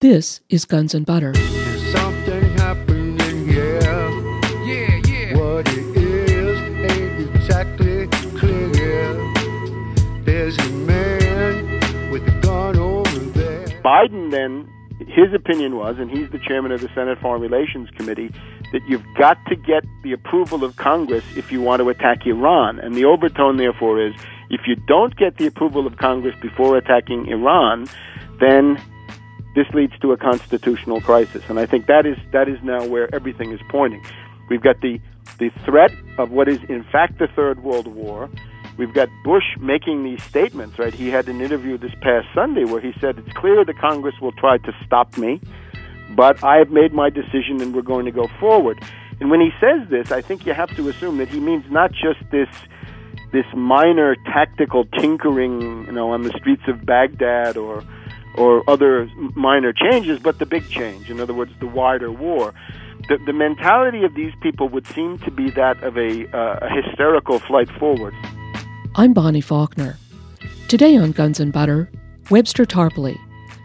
This is Guns and Butter. Something. Yeah, yeah. What it is ain't exactly clear. There's a man with a gun over there. Biden then, his opinion was, and he's the chairman of the Senate Foreign Relations Committee, that you've got to get the approval of Congress if you want to attack Iran. And the overtone, therefore, is if you don't get the approval of Congress before attacking Iran, then this leads to a constitutional crisis. And I think that is that is now where everything is pointing. We've got the the threat of what is in fact the Third World War. We've got Bush making these statements, right? He had an interview this past Sunday where he said it's clear the Congress will try to stop me, but I have made my decision and we're going to go forward. And when he says this, I think you have to assume that he means not just this this minor tactical tinkering, you know, on the streets of Baghdad or or other minor changes, but the big change. In other words, the wider war. The, the mentality of these people would seem to be that of a, uh, a hysterical flight forward. I'm Bonnie Faulkner. Today on Guns and Butter, Webster Tarpley.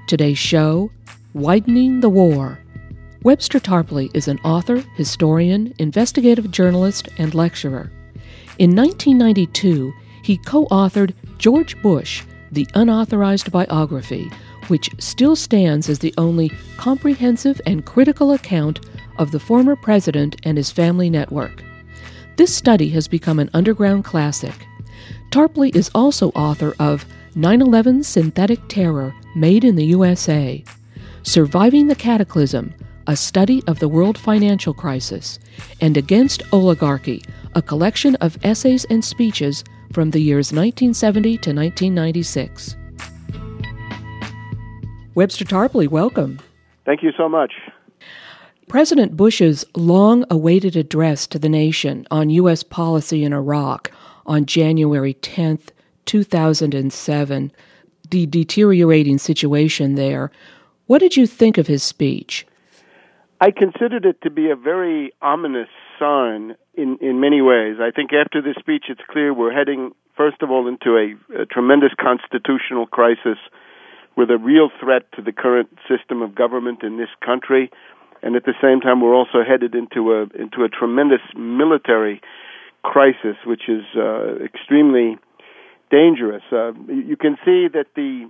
Today's show, Widening the War. Webster Tarpley is an author, historian, investigative journalist, and lecturer. In 1992, he co authored George Bush, the unauthorized biography, which still stands as the only comprehensive and critical account of the former president and his family network. This study has become an underground classic. Tarpley is also author of 9 11 Synthetic Terror Made in the USA, Surviving the Cataclysm, a study of the world financial crisis, and Against Oligarchy, a collection of essays and speeches from the years 1970 to 1996. Webster Tarpley, welcome. Thank you so much. President Bush's long awaited address to the nation on U.S. policy in Iraq on January 10, 2007, the deteriorating situation there. What did you think of his speech? I considered it to be a very ominous sign in, in many ways. I think after this speech, it's clear we're heading, first of all, into a, a tremendous constitutional crisis with a real threat to the current system of government in this country, and at the same time, we're also headed into a into a tremendous military crisis, which is uh, extremely dangerous. Uh, you can see that the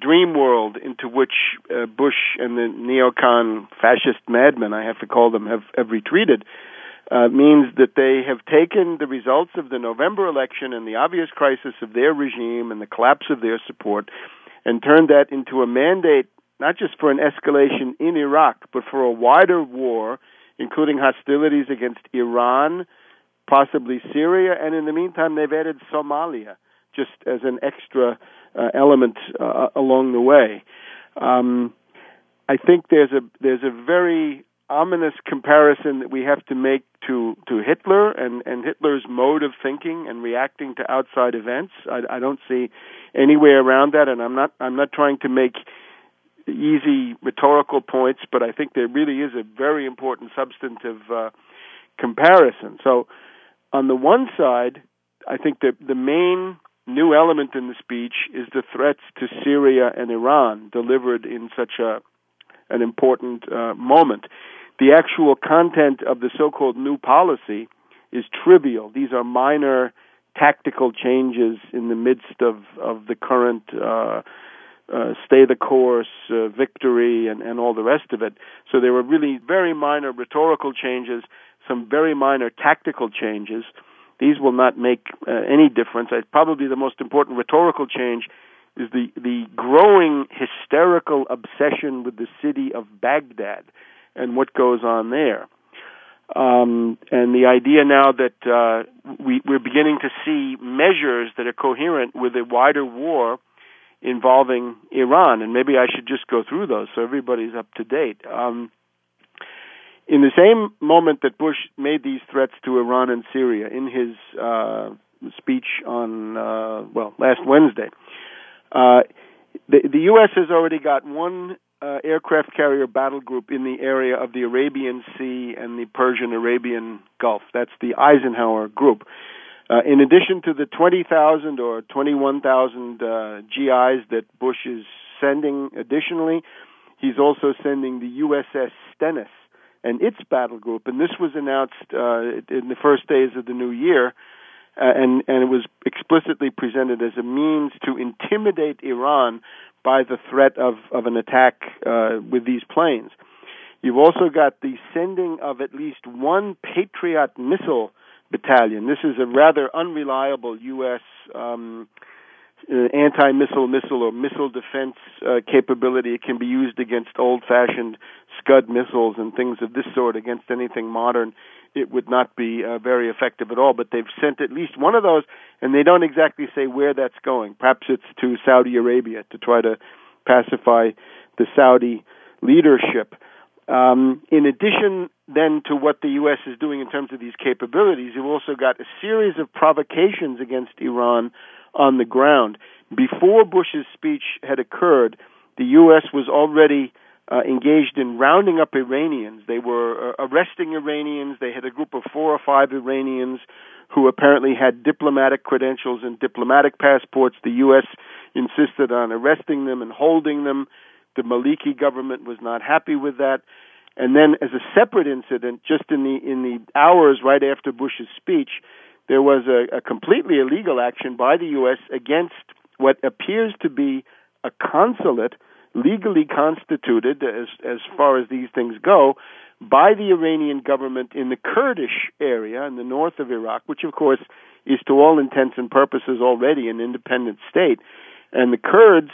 dream world into which uh, Bush and the neocon fascist madmen, I have to call them, have, have retreated, uh, means that they have taken the results of the November election and the obvious crisis of their regime and the collapse of their support and turned that into a mandate not just for an escalation in Iraq, but for a wider war, including hostilities against Iran, possibly Syria, and in the meantime, they've added Somalia just as an extra uh, element uh, along the way. Um, I think there's a there's a very ominous comparison that we have to make to to Hitler and and Hitler's mode of thinking and reacting to outside events. I, I don't see any way around that, and I'm not I'm not trying to make easy rhetorical points, but I think there really is a very important substantive uh, comparison. So, on the one side, I think that the main new element in the speech is the threats to Syria and Iran delivered in such a an important uh, moment. The actual content of the so-called new policy is trivial. These are minor tactical changes in the midst of of the current uh, uh, stay the course, uh, victory, and, and all the rest of it. So there were really very minor rhetorical changes, some very minor tactical changes. These will not make uh, any difference. Probably the most important rhetorical change is the the growing hysterical obsession with the city of Baghdad and what goes on there. Um, and the idea now that uh, we, we're beginning to see measures that are coherent with a wider war involving Iran, and maybe I should just go through those so everybody's up to date. Um, in the same moment that Bush made these threats to Iran and Syria in his uh, speech on uh, well last Wednesday, uh, the, the U.S. has already got one uh, aircraft carrier battle group in the area of the Arabian Sea and the Persian Arabian Gulf. That's the Eisenhower Group. Uh, in addition to the 20,000 or 21,000 uh, GIs that Bush is sending additionally, He's also sending the USS Stennis and its battle group, and this was announced uh, in the first days of the new year, uh, and and it was explicitly presented as a means to intimidate Iran by the threat of of an attack uh, with these planes. You've also got the sending of at least one Patriot missile battalion. This is a rather unreliable U.S. Um, uh, anti-missile missile or missile defense uh, capability. It can be used against old-fashioned Scud missiles and things of this sort. Against anything modern, it would not be uh, very effective at all. But they've sent at least one of those, and they don't exactly say where that's going. Perhaps it's to Saudi Arabia to try to pacify the Saudi leadership. Um, in addition, then, to what the U.S. is doing in terms of these capabilities, you've also got a series of provocations against Iran on the ground. Before Bush's speech had occurred, the U.S. was already uh, engaged in rounding up Iranians. They were uh, arresting Iranians. They had a group of four or five Iranians who apparently had diplomatic credentials and diplomatic passports. The U.S. insisted on arresting them and holding them. The Maliki government was not happy with that. And then, as a separate incident, just in the in the hours right after Bush's speech, there was a, a completely illegal action by the U.S. against what appears to be a consulate legally constituted, as as far as these things go, by the Iranian government in the Kurdish area in the north of Iraq, which of course is to all intents and purposes already an independent state, and the Kurds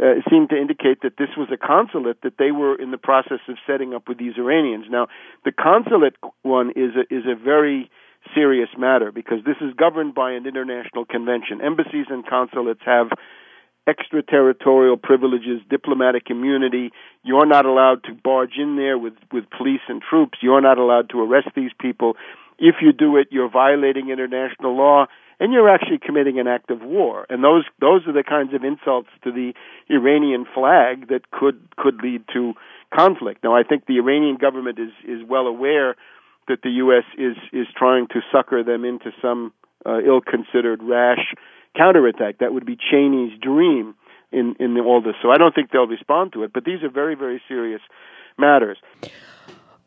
uh, seemed to indicate that this was a consulate that they were in the process of setting up with these Iranians. Now, the consulate one is a, is a very serious matter because this is governed by an international convention. Embassies and consulates have extraterritorial privileges, diplomatic immunity. You're not allowed to barge in there with, with police and troops. You're not allowed to arrest these people. If you do it, you're violating international law and you're actually committing an act of war. And those those are the kinds of insults to the Iranian flag that could could lead to conflict. Now, I think the Iranian government is is well aware that the U.S. is is trying to sucker them into some uh, ill-considered rash counterattack. That would be Cheney's dream in in all this. So I don't think they'll respond to it. But these are very very serious matters.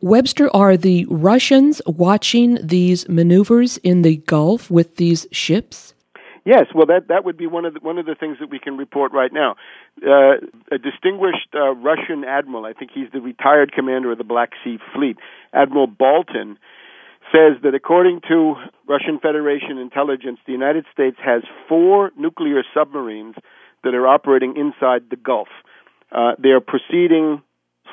Webster, are the Russians watching these maneuvers in the Gulf with these ships? Yes, well, that that would be one of the, one of the things that we can report right now. Uh, a distinguished uh, Russian admiral, I think he's the retired commander of the Black Sea Fleet, Admiral Baltin, says that according to Russian Federation intelligence, the United States has four nuclear submarines that are operating inside the Gulf. Uh, they are proceeding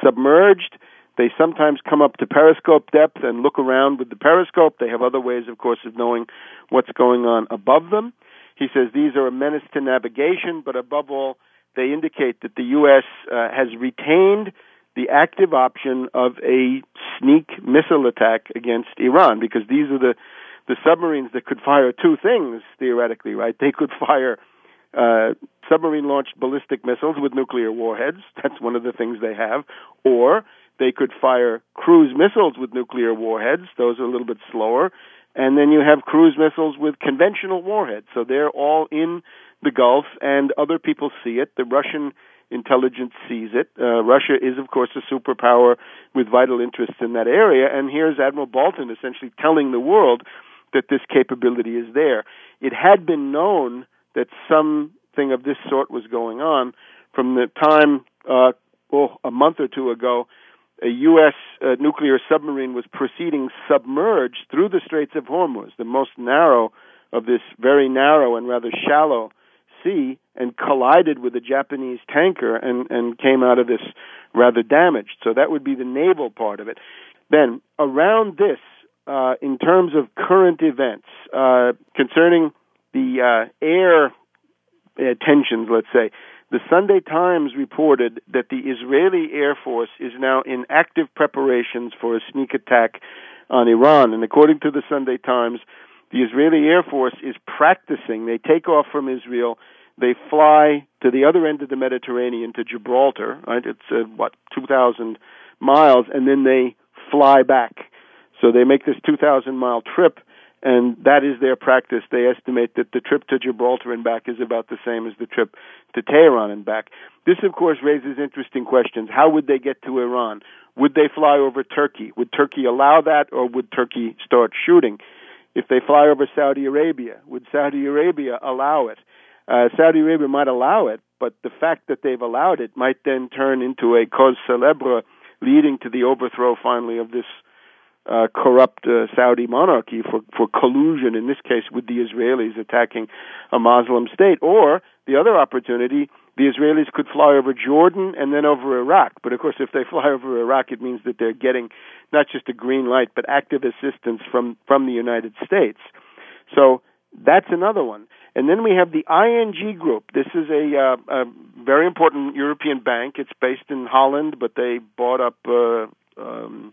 submerged they sometimes come up to periscope depth and look around with the periscope. They have other ways, of course, of knowing what's going on above them. He says these are a menace to navigation, but above all, they indicate that the U.S. Uh, has retained the active option of a sneak missile attack against Iran because these are the the submarines that could fire two things theoretically, right? They could fire uh, submarine launched ballistic missiles with nuclear warheads. That's one of the things they have. Or they could fire cruise missiles with nuclear warheads. Those are a little bit slower. And then you have cruise missiles with conventional warheads. So they're all in the Gulf, and other people see it. The Russian intelligence sees it. Uh, Russia is, of course, a superpower with vital interests in that area. And here's Admiral Baltin essentially telling the world that this capability is there. It had been known that something of this sort was going on from the time, uh, well, a month or two ago, a U.S. Uh, nuclear submarine was proceeding submerged through the Straits of Hormuz, the most narrow of this very narrow and rather shallow sea, and collided with a Japanese tanker and, and came out of this rather damaged. So that would be the naval part of it. Then, around this, uh, in terms of current events uh, concerning the uh, air uh, tensions, let's say, the Sunday Times reported that the Israeli Air Force is now in active preparations for a sneak attack on Iran. And according to the Sunday Times, the Israeli Air Force is practicing. They take off from Israel, they fly to the other end of the Mediterranean to Gibraltar, right? It's uh, what 2,000 miles, and then they fly back. So they make this 2,000 mile trip, and that is their practice. They estimate that the trip to Gibraltar and back is about the same as the trip to Tehran and back. This, of course, raises interesting questions. How would they get to Iran? Would they fly over Turkey? Would Turkey allow that, or would Turkey start shooting? If they fly over Saudi Arabia, would Saudi Arabia allow it? Uh, Saudi Arabia might allow it, but the fact that they've allowed it might then turn into a cause célèbre leading to the overthrow finally of this uh, corrupt uh, Saudi monarchy for, for collusion, in this case with the Israelis attacking a Muslim state. Or the other opportunity, the Israelis could fly over Jordan and then over Iraq. But of course, if they fly over Iraq, it means that they're getting not just a green light, but active assistance from, from the United States. So that's another one. And then we have the ING Group. This is a, uh, a very important European bank. It's based in Holland, but they bought up uh, um,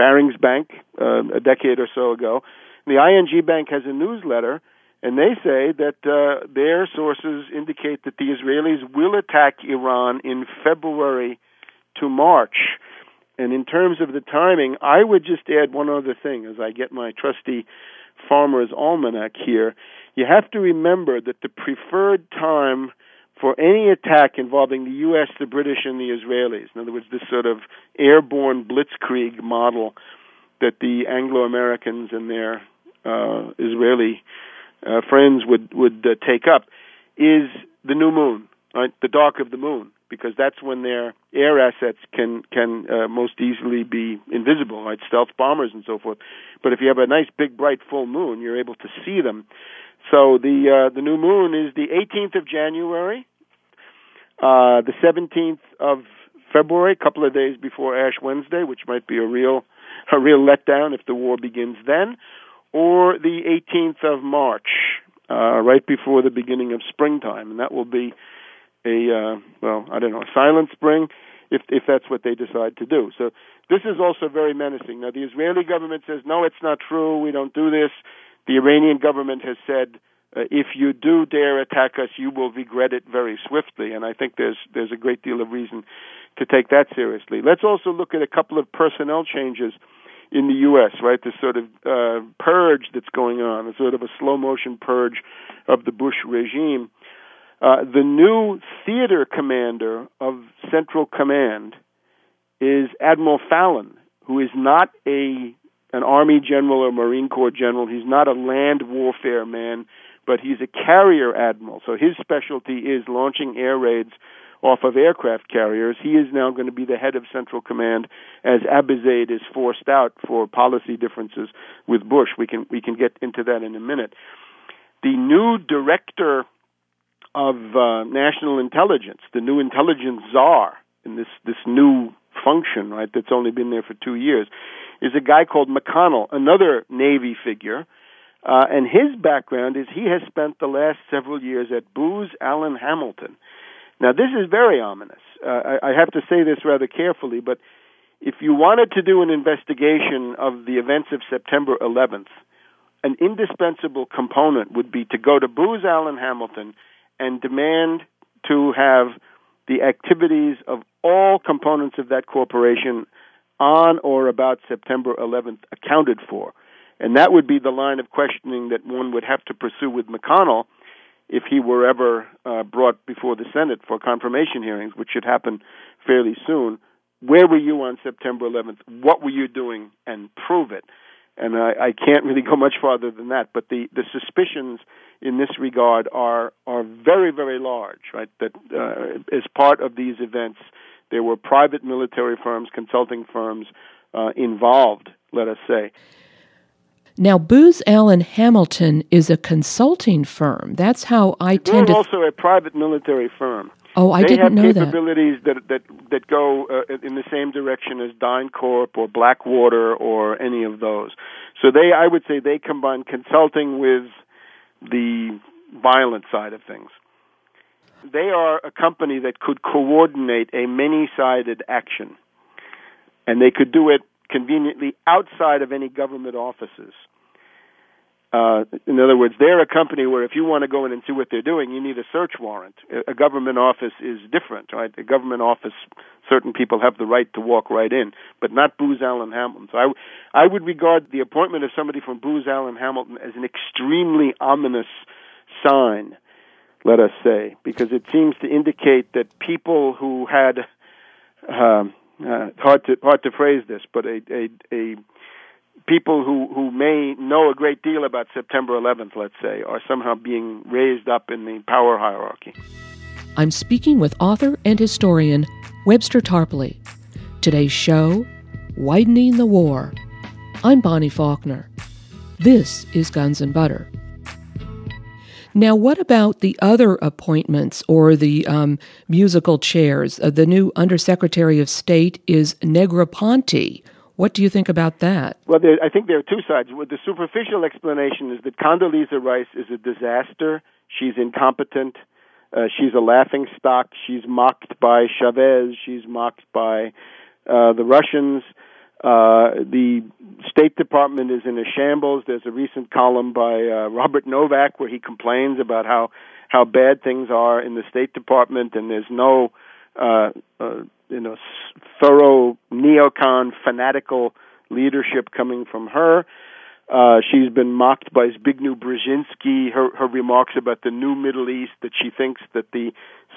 Barings Bank uh, a decade or so ago. The ING Bank has a newsletter, and they say that uh, their sources indicate that the Israelis will attack Iran in February to March. And in terms of the timing, I would just add one other thing as I get my trusty Farmer's Almanac here. You have to remember that the preferred time for any attack involving the U.S., the British, and the Israelis. In other words, this sort of airborne blitzkrieg model that the Anglo Americans and their uh, Israeli uh, friends would would uh, take up is the new moon, right? The dark of the moon, because that's when their air assets can can uh, most easily be invisible, right? Stealth bombers and so forth. But if you have a nice big bright full moon, you're able to see them. So the uh, the new moon is the 18th of January, uh, the 17th of February, a couple of days before Ash Wednesday, which might be a real a real letdown if the war begins then, or the 18th of March, uh, right before the beginning of springtime, and that will be a uh, well, I don't know, a silent spring, if if that's what they decide to do. So this is also very menacing. Now the Israeli government says no, it's not true. We don't do this. The Iranian government has said uh, if you do dare attack us, you will regret it very swiftly. And I think there's there's a great deal of reason to take that seriously. Let's also look at a couple of personnel changes in the U.S. Right, this sort of uh, purge that's going on, a sort of a slow motion purge of the Bush regime. Uh, the new theater commander of Central Command is Admiral Fallon, who is not a an Army general or Marine Corps general. He's not a land warfare man but he's a carrier admiral. So his specialty is launching air raids off of aircraft carriers. He is now going to be the head of Central Command as Abizaid is forced out for policy differences with Bush. We can we can get into that in a minute. The new director of uh, national intelligence, the new intelligence czar in this this new function, right? That's only been there for two years, is a guy called McConnell, another Navy figure uh, and his background is he has spent the last several years at Booz Allen Hamilton. Now, this is very ominous. Uh, I, I have to say this rather carefully, but if you wanted to do an investigation of the events of September 11th, an indispensable component would be to go to Booz Allen Hamilton and demand to have the activities of all components of that corporation on or about September 11th accounted for. And that would be the line of questioning that one would have to pursue with McConnell if he were ever uh, brought before the Senate for confirmation hearings, which should happen fairly soon. Where were you on September 11th? What were you doing? And prove it. And I, I can't really go much farther than that. But the, the suspicions in this regard are are very very large. Right, that uh, as part of these events, there were private military firms, consulting firms uh, involved. Let us say. Now, Booz Allen Hamilton is a consulting firm. That's how I tend They're also a private military firm. Oh, I they didn't know that. They have capabilities that that that go uh, in the same direction as DynCorp or Blackwater or any of those. So they, I would say, they combine consulting with the violent side of things. They are a company that could coordinate a many-sided action, and they could do it conveniently outside of any government offices. Uh, in other words, they're a company where if you want to go in and see what they're doing, you need a search warrant. A government office is different, right? A government office, certain people have the right to walk right in, but not Booz Allen Hamilton. So I, I would regard the appointment of somebody from Booz Allen Hamilton as an extremely ominous sign, let us say, because it seems to indicate that people who had, um, uh, hard to hard to phrase this, but a a, a people who, who may know a great deal about September 11th, let's say, are somehow being raised up in the power hierarchy. I'm speaking with author and historian Webster Tarpley. Today's show Widening the War. I'm Bonnie Faulkner. This is Guns and Butter. Now, what about the other appointments or the um, musical chairs? Uh, the new Undersecretary of State is Negroponte. What do you think about that? Well, there, I think there are two sides. The superficial explanation is that Condoleezza Rice is a disaster. She's incompetent. Uh, she's a laughing stock. She's mocked by Chavez. She's mocked by uh, the Russians. Uh, the State Department is in a shambles. There's a recent column by uh, Robert Novak where he complains about how how bad things are in the State Department, and there's no uh, uh, you know thorough neocon fanatical leadership coming from her. Uh, she's been mocked by Zbigniew Brzezinski. Her her remarks about the new Middle East that she thinks that the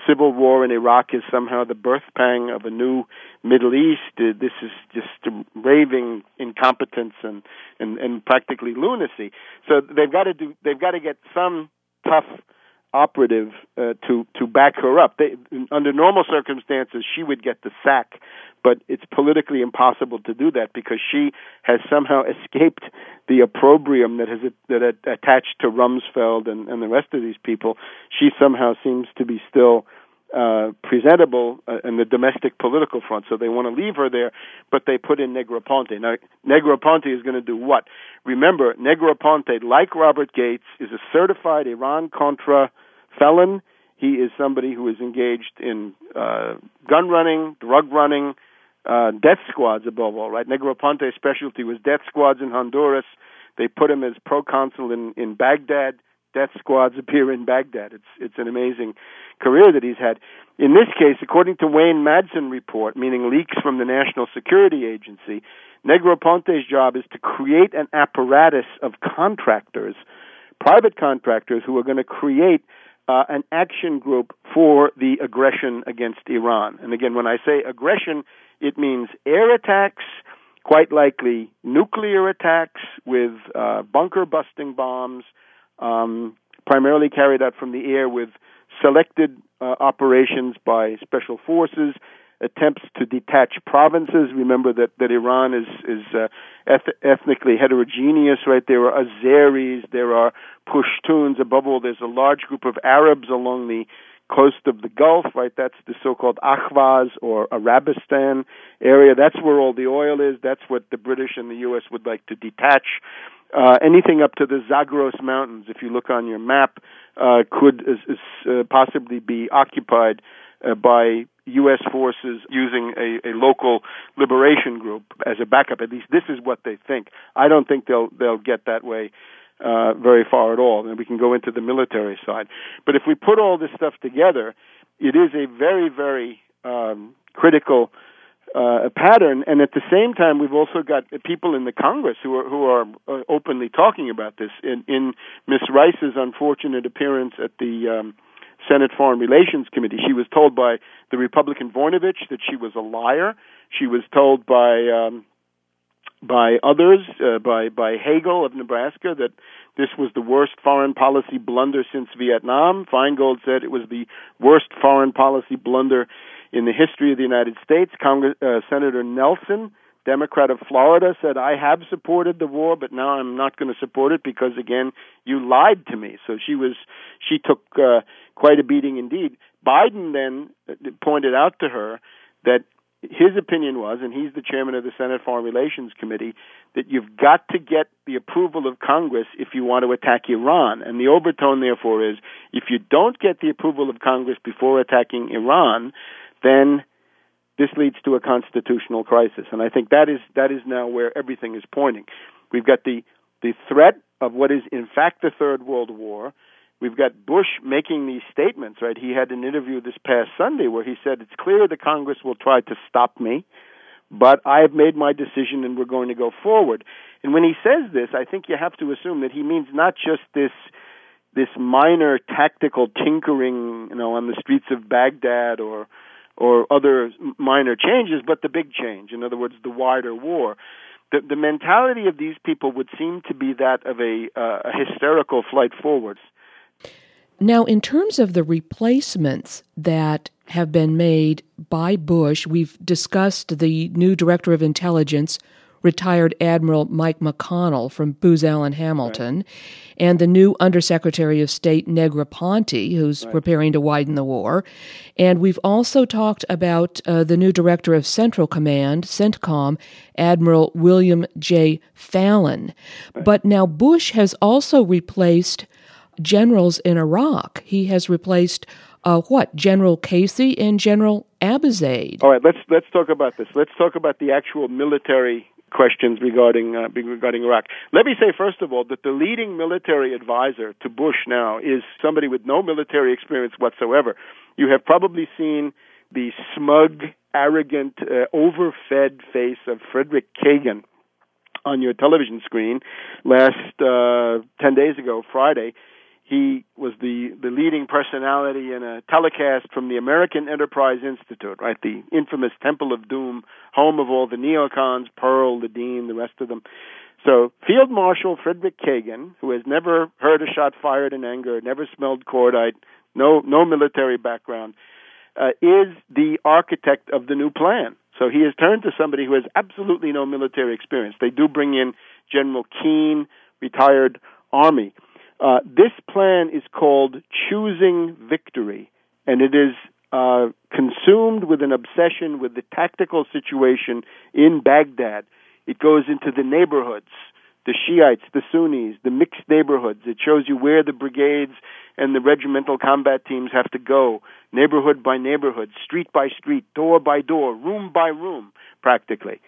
civil war in Iraq is somehow the birth pang of a new Middle East. Uh, this is just raving incompetence and, and and practically lunacy. So they've got to do. They've got to get some tough operative uh, to to back her up. They, under normal circumstances, she would get the sack, but it's politically impossible to do that because she has somehow escaped the opprobrium that has that attached to Rumsfeld and, and the rest of these people. She somehow seems to be still. Uh, presentable uh, in the domestic political front, so they want to leave her there, but they put in Negroponte. Now, Negroponte is going to do what? Remember, Negroponte, like Robert Gates, is a certified Iran Contra felon. He is somebody who is engaged in uh, gun running, drug running, uh, death squads above all. Right, Negroponte's specialty was death squads in Honduras. They put him as proconsul in in Baghdad. Death squads appear in Baghdad. It's it's an amazing career that he's had. In this case, according to Wayne Madsen report, meaning leaks from the National Security Agency, Negroponte's job is to create an apparatus of contractors, private contractors who are going to create uh, an action group for the aggression against Iran. And again, when I say aggression, it means air attacks, quite likely nuclear attacks with uh, bunker busting bombs, um, primarily carried out from the air with selected uh, operations by special forces attempts to detach provinces. Remember that, that Iran is is uh, eth- ethnically heterogeneous, right? There are Azeris, there are Pashtuns. Above all, there's a large group of Arabs along the coast of the Gulf, right? That's the so-called Ahvaz or Arabistan area. That's where all the oil is. That's what the British and the U.S. would like to detach. Uh, anything up to the Zagros Mountains, if you look on your map, uh, could is, is, uh, possibly be occupied uh, by U.S. forces using a, a local liberation group as a backup. At least this is what they think. I don't think they'll they'll get that way uh, very far at all. And we can go into the military side. But if we put all this stuff together, it is a very very um, critical uh, pattern. And at the same time, we've also got people in the Congress who are who are uh, openly talking about this. In, in Miss Rice's unfortunate appearance at the um, Senate Foreign Relations Committee. She was told by the Republican Voinovich that she was a liar. She was told by um, by others, uh, by by Hagel of Nebraska, that this was the worst foreign policy blunder since Vietnam. Feingold said it was the worst foreign policy blunder in the history of the United States. Uh, Senator Nelson Democrat of Florida said, I have supported the war, but now I'm not going to support it because, again, you lied to me. So she was, she took uh, quite a beating indeed. Biden then pointed out to her that his opinion was, and he's the chairman of the Senate Foreign Relations Committee, that you've got to get the approval of Congress if you want to attack Iran. And the overtone, therefore, is if you don't get the approval of Congress before attacking Iran, then this leads to a constitutional crisis. And I think that is that is now where everything is pointing. We've got the the threat of what is in fact the Third World War. We've got Bush making these statements, right? He had an interview this past Sunday where he said, It's clear the Congress will try to stop me, but I have made my decision and we're going to go forward. And when he says this, I think you have to assume that he means not just this this minor tactical tinkering, you know, on the streets of Baghdad or or other minor changes, but the big change. In other words, the wider war. The, the mentality of these people would seem to be that of a, uh, a hysterical flight forwards. Now, in terms of the replacements that have been made by Bush, we've discussed the new director of intelligence, retired Admiral Mike McConnell from Booz Allen Hamilton, right. and the new Undersecretary of State Negroponte, who's right. preparing to widen the war. And we've also talked about uh, the new Director of Central Command, CENTCOM, Admiral William J. Fallon. Right. But now Bush has also replaced generals in Iraq. He has replaced uh, what General Casey and General Abizaid. All right, let's let's talk about this. Let's talk about the actual military questions regarding uh, regarding Iraq. Let me say first of all that the leading military advisor to Bush now is somebody with no military experience whatsoever. You have probably seen the smug, arrogant, uh, overfed face of Frederick Kagan on your television screen last uh, 10 days ago, Friday he was the, the leading personality in a telecast from the American Enterprise Institute, right? The infamous Temple of Doom, home of all the neocons, Perle, the Dean, the rest of them. So, Field Marshal Frederick Kagan, who has never heard a shot fired in anger, never smelled cordite, no, no military background, uh, is the architect of the new plan. So he has turned to somebody who has absolutely no military experience. They do bring in General Keane, retired Army. Uh, this plan is called Choosing Victory, and it is uh, consumed with an obsession with the tactical situation in Baghdad. It goes into the neighborhoods, the Shiites, the Sunnis, the mixed neighborhoods. It shows you where the brigades and the regimental combat teams have to go, neighborhood by neighborhood, street by street, door by door, room by room, practically.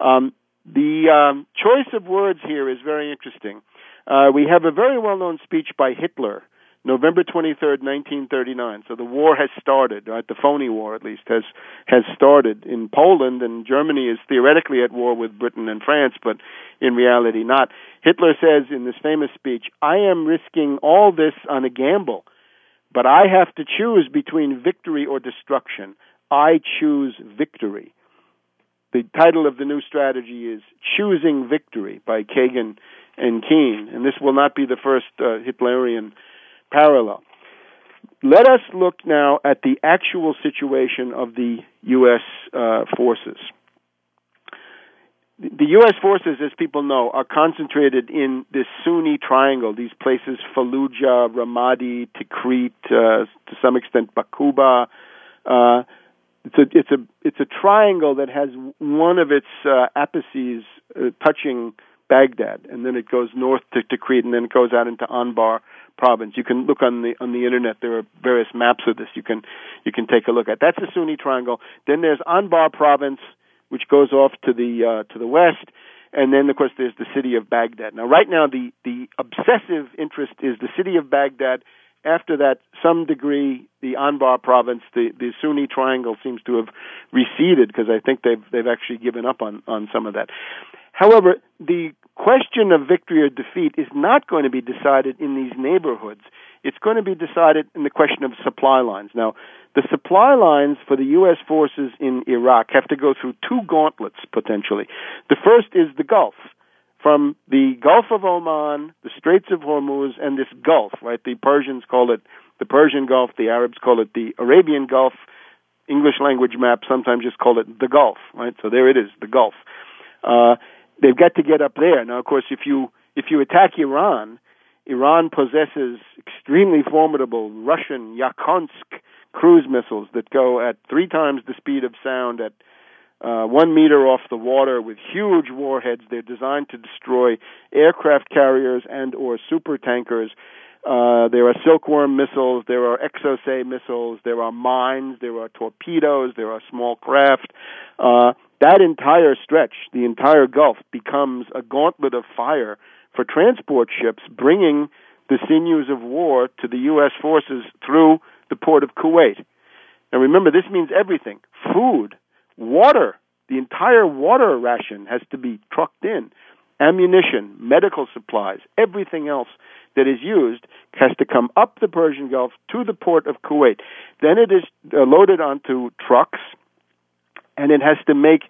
Um, the um, choice of words here is very interesting. Uh, we have a very well known speech by Hitler, November 23rd, 1939. So the war has started, right? The phony war, at least, has, has started in Poland, and Germany is theoretically at war with Britain and France, but in reality not. Hitler says in this famous speech, I am risking all this on a gamble, but I have to choose between victory or destruction. I choose victory. The title of the new strategy is Choosing Victory by Kagan and Keane, and this will not be the first uh, Hitlerian parallel. Let us look now at the actual situation of the U.S. Uh, forces. The U.S. forces, as people know, are concentrated in this Sunni triangle, these places Fallujah, Ramadi, Tikrit, uh, to some extent Bakuba. Uh, it's a it's a it's a triangle that has one of its uh, apices uh, touching Baghdad, and then it goes north to Tikrit, and then it goes out into Anbar province. You can look on the on the internet. There are various maps of this. You can you can take a look at. That's the Sunni Triangle. Then there's Anbar province, which goes off to the uh, to the west, and then of course there's the city of Baghdad. Now, right now, the the obsessive interest is the city of Baghdad. After that, some degree, the Anbar province, the, the Sunni Triangle seems to have receded because I think they've they've actually given up on on some of that. However, the question of victory or defeat is not going to be decided in these neighborhoods. It's going to be decided in the question of supply lines. Now, the supply lines for the U.S. forces in Iraq have to go through two gauntlets potentially. The first is the Gulf. From the Gulf of Oman, the Straits of Hormuz, and this Gulf, right? The Persians call it the Persian Gulf, the Arabs call it the Arabian Gulf. English language maps sometimes just call it the Gulf, right? So there it is, the Gulf. Uh, they've got to get up there. Now, of course, if you if you attack Iran, Iran possesses extremely formidable Russian Yakhonts cruise missiles that go at three times the speed of sound at uh, one meter off the water with huge warheads. They're designed to destroy aircraft carriers and or super tankers. Uh, there are silkworm missiles, there are exocet missiles, there are mines, there are torpedoes, there are small craft. Uh, that entire stretch, the entire Gulf, becomes a gauntlet of fire for transport ships bringing the sinews of war to the U.S. forces through the port of Kuwait. Now remember, this means everything food, water, the entire water ration has to be trucked in, ammunition, medical supplies, everything else that is used has to come up the Persian Gulf to the port of Kuwait. Then it is uh, loaded onto trucks, and it has to make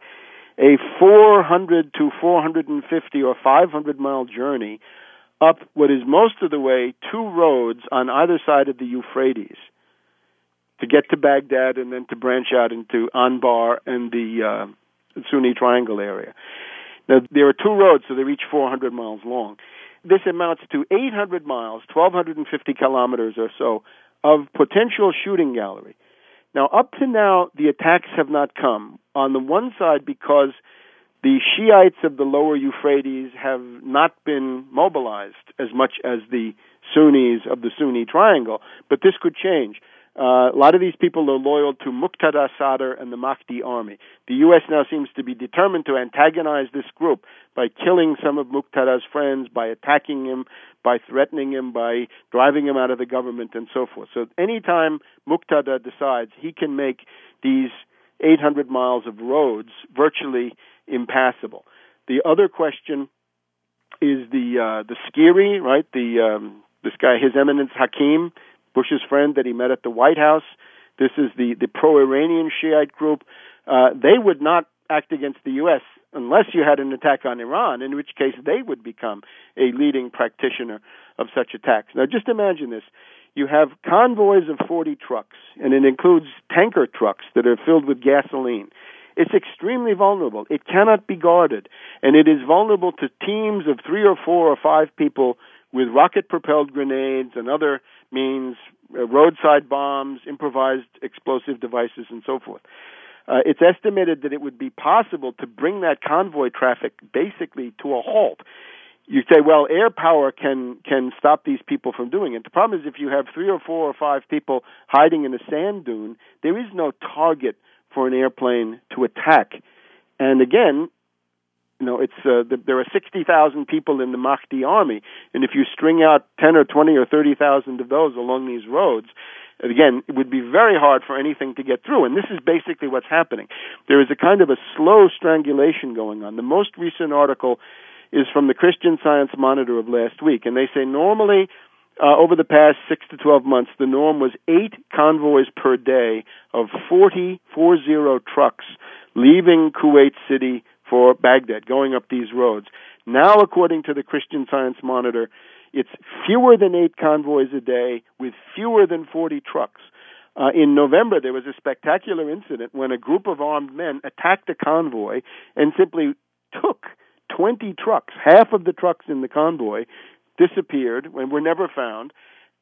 a 400 to 450 or 500 mile journey up what is most of the way two roads on either side of the Euphrates to get to Baghdad and then to branch out into Anbar and the uh, Sunni Triangle area. Now, there are two roads, so they're each 400 miles long. This amounts to 800 miles, 1,250 kilometers or so, of potential shooting gallery. Now, up to now, the attacks have not come. On the one side, because the Shiites of the lower Euphrates have not been mobilized as much as the Sunnis of the Sunni Triangle, but this could change. Uh, a lot of these people are loyal to Muqtada Sadr and the Mahdi army. The U.S. now seems to be determined to antagonize this group by killing some of Muqtada's friends, by attacking him, by threatening him, by driving him out of the government, and so forth. So anytime Muqtada decides he can make these 800 miles of roads virtually impassable. The other question is the uh, the Sciri, right? The um, this guy, His Eminence Hakim, Bush's friend that he met at the White House. This is the, the pro Iranian Shiite group. Uh, they would not act against the U.S. unless you had an attack on Iran, in which case they would become a leading practitioner of such attacks. Now, just imagine this. You have convoys of 40 trucks, and it includes tanker trucks that are filled with gasoline. It's extremely vulnerable. It cannot be guarded, and it is vulnerable to teams of three or four or five people with rocket propelled grenades and other means, uh, roadside bombs, improvised explosive devices, and so forth. Uh, it's estimated that it would be possible to bring that convoy traffic basically to a halt. You say, well, air power can can stop these people from doing it. The problem is if you have three or four or five people hiding in a sand dune, there is no target for an airplane to attack. And again, you know, it's uh, the, there are 60,000 people in the Mahdi army, and if you string out 10 or 20 or 30,000 of those along these roads, again, it would be very hard for anything to get through. And this is basically what's happening. There is a kind of a slow strangulation going on. The most recent article is from the Christian Science Monitor of last week, and they say normally uh, over the past six to 12 months, the norm was eight convoys per day of 40, 40 trucks leaving Kuwait City for Baghdad, going up these roads. Now, according to the Christian Science Monitor, it's fewer than eight convoys a day with fewer than 40 trucks. Uh, in November, there was a spectacular incident when a group of armed men attacked a convoy and simply took 20 trucks. Half of the trucks in the convoy disappeared and were never found.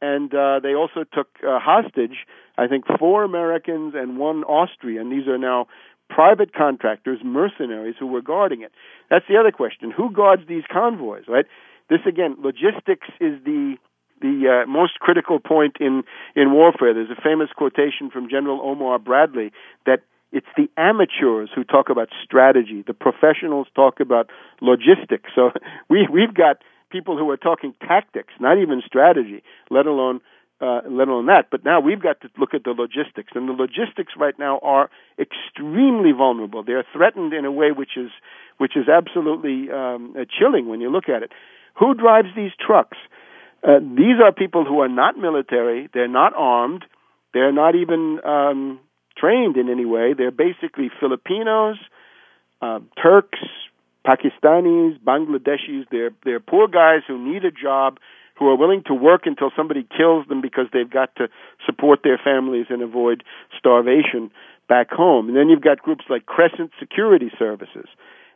And uh, they also took uh, hostage, I think, four Americans and one Austrian. These are now private contractors, mercenaries who were guarding it. That's the other question. Who guards these convoys, right? This again, logistics is the the uh, most critical point in in warfare. There's a famous quotation from General Omar Bradley that it's the amateurs who talk about strategy. The professionals talk about logistics. So we we've got people who are talking tactics, not even strategy, let alone uh, let alone that. But now we've got to look at the logistics, and the logistics right now are extremely vulnerable. They are threatened in a way which is which is absolutely um, uh, chilling when you look at it. Who drives these trucks? Uh, these are people who are not military. They're not armed. They're not even um, trained in any way. They're basically Filipinos, uh, Turks, Pakistanis, Bangladeshis. They're they're poor guys who need a job who are willing to work until somebody kills them because they've got to support their families and avoid starvation back home. And then you've got groups like Crescent Security Services.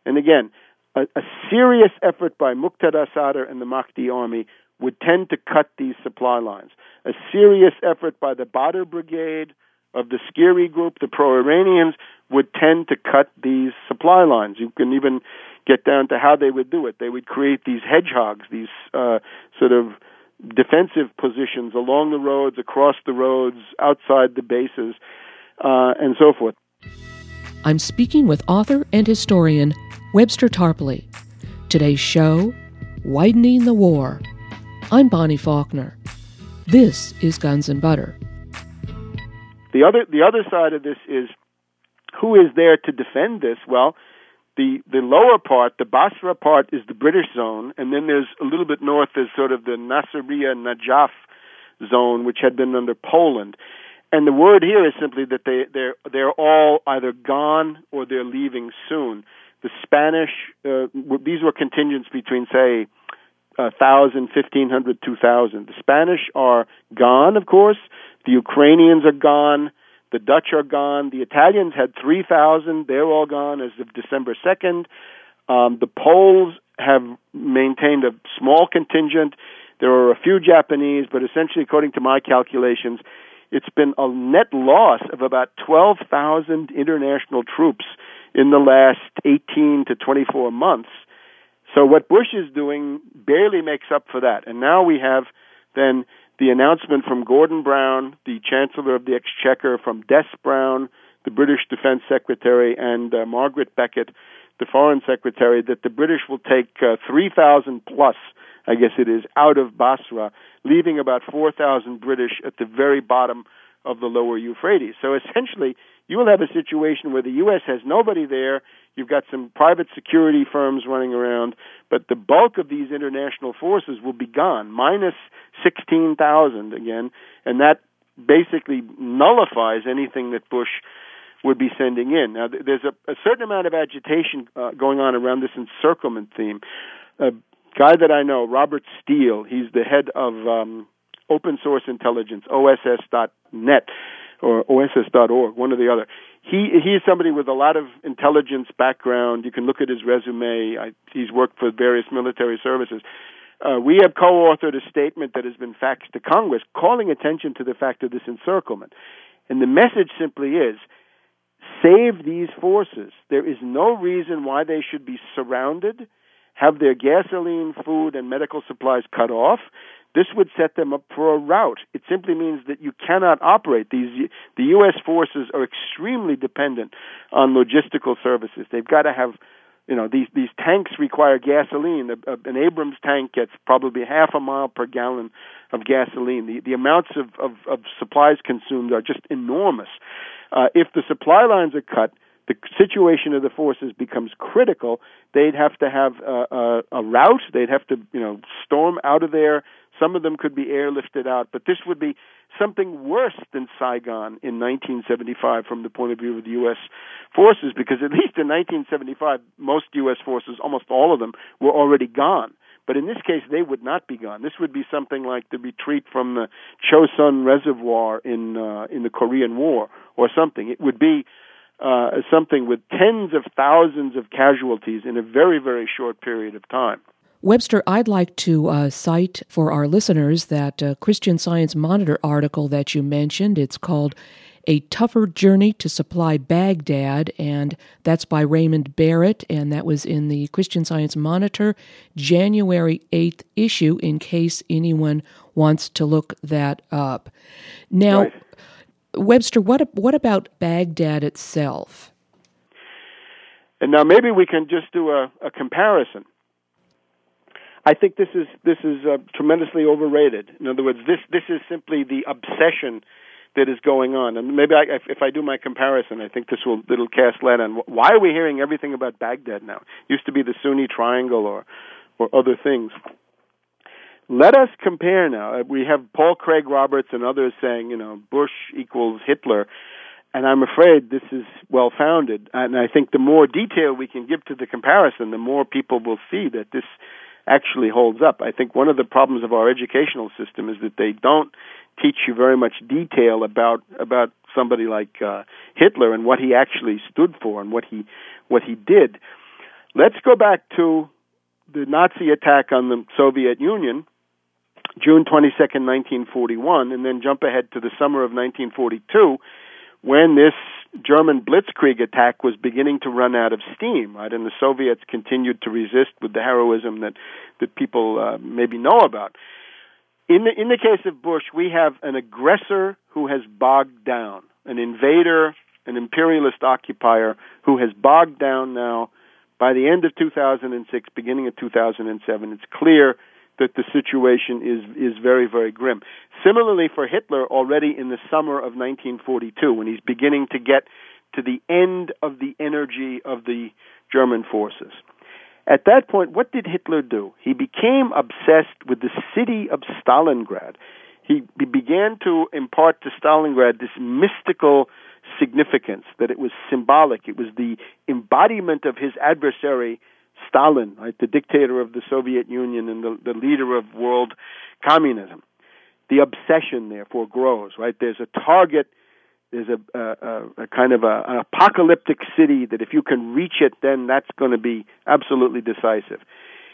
And again, a, a serious effort by Muqtada Sadr and the Mahdi army would tend to cut these supply lines. A serious effort by the Badr Brigade of the Sciri group, the pro Iranians, would tend to cut these supply lines. You can even get down to how they would do it. They would create these hedgehogs, these uh, sort of defensive positions along the roads, across the roads, outside the bases, uh, and so forth. I'm speaking with author and historian Webster Tarpley. Today's show Widening the War. I'm Bonnie Faulkner. This is Guns and Butter. The other the other side of this is who is there to defend this? Well, the the lower part, the Basra part, is the British zone, and then there's a little bit north is sort of the Nasiriyah Najaf zone, which had been under Poland. And the word here is simply that they they're they're all either gone or they're leaving soon. The Spanish uh, these were contingents between say a thousand, fifteen hundred, two thousand. The Spanish are gone, of course. The Ukrainians are gone. The Dutch are gone. The Italians had three thousand. They're all gone as of December second. Um, the Poles have maintained a small contingent. There are a few Japanese, but essentially, according to my calculations, it's been a net loss of about 12,000 international troops in the last 18 to 24 months. So what Bush is doing barely makes up for that. And now we have then the announcement from Gordon Brown, the Chancellor of the Exchequer, from Des Browne, the British Defense Secretary, and uh, Margaret Beckett, the Foreign Secretary, that the British will take uh, 3,000 plus, I guess it is, out of Basra, leaving about 4,000 British at the very bottom of the lower Euphrates. So essentially, you will have a situation where the U.S. has nobody there. You've got some private security firms running around, but the bulk of these international forces will be gone, minus 16,000 again, and that basically nullifies anything that Bush would be sending in. Now, there's a, a certain amount of agitation uh, going on around this encirclement theme. A guy that I know, Robert Steele, he's the head of um, open source intelligence, OSS.net or OSS.org, one or the other. He he is somebody with a lot of intelligence background. You can look at his resume. I, he's worked for various military services. Uh, we have co-authored a statement that has been faxed to Congress, calling attention to the fact of this encirclement. And the message simply is: save these forces. There is no reason why they should be surrounded, have their gasoline, food, and medical supplies cut off. This would set them up for a rout. It simply means that you cannot operate these. The U.S. forces are extremely dependent on logistical services. They've got to have, you know, these these tanks require gasoline. An Abrams tank gets probably half a mile per gallon of gasoline. The the amounts of of, of supplies consumed are just enormous. Uh, if the supply lines are cut, the situation of the forces becomes critical. They'd have to have a, a, a route. They'd have to, you know, storm out of there some of them could be airlifted out, but this would be something worse than Saigon in 1975 from the point of view of the U.S. forces, because at least in 1975, most U.S. forces, almost all of them, were already gone. But in this case, they would not be gone. This would be something like the retreat from the Chosin Reservoir in uh, in the Korean War, or something. It would be uh, something with tens of thousands of casualties in a very very short period of time. Webster, I'd like to uh, cite for our listeners that uh, Christian Science Monitor article that you mentioned. It's called A Tougher Journey to Supply Baghdad, and that's by Raymond Barrett, and that was in the Christian Science Monitor January 8th issue, in case anyone wants to look that up. Now, right. Webster, what, what about Baghdad itself? And now maybe we can just do a, a comparison I think this is this is uh, tremendously overrated. In other words, this this is simply the obsession that is going on. And maybe I, if I do my comparison, I think this will it'll cast light on why are we hearing everything about Baghdad now? It used to be the Sunni Triangle or or other things. Let us compare now. Uh, we have Paul Craig Roberts and others saying, you know, Bush equals Hitler. And I'm afraid this is well founded. And I think the more detail we can give to the comparison, the more people will see that this actually holds up. I think one of the problems of our educational system is that they don't teach you very much detail about about somebody like uh, Hitler and what he actually stood for and what he what he did. Let's go back to the Nazi attack on the Soviet Union, June 22nd, 1941, and then jump ahead to the summer of 1942 when this German blitzkrieg attack was beginning to run out of steam, right? And the Soviets continued to resist with the heroism that that people uh, maybe know about. In the in the case of Bush, we have an aggressor who has bogged down, an invader, an imperialist occupier who has bogged down now, By the end of 2006, beginning of 2007, it's clear that the situation is is very very grim. Similarly for Hitler already in the summer of 1942 when he's beginning to get to the end of the energy of the German forces. At that point, what did Hitler do? He became obsessed with the city of Stalingrad. He, he began to impart to Stalingrad this mystical significance that it was symbolic. It was the embodiment of his adversary, Stalin, right, the dictator of the Soviet Union and the, the leader of world communism. The obsession, therefore, grows. Right, there's a target there's a, a, a kind of a, an apocalyptic city that if you can reach it, then that's going to be absolutely decisive.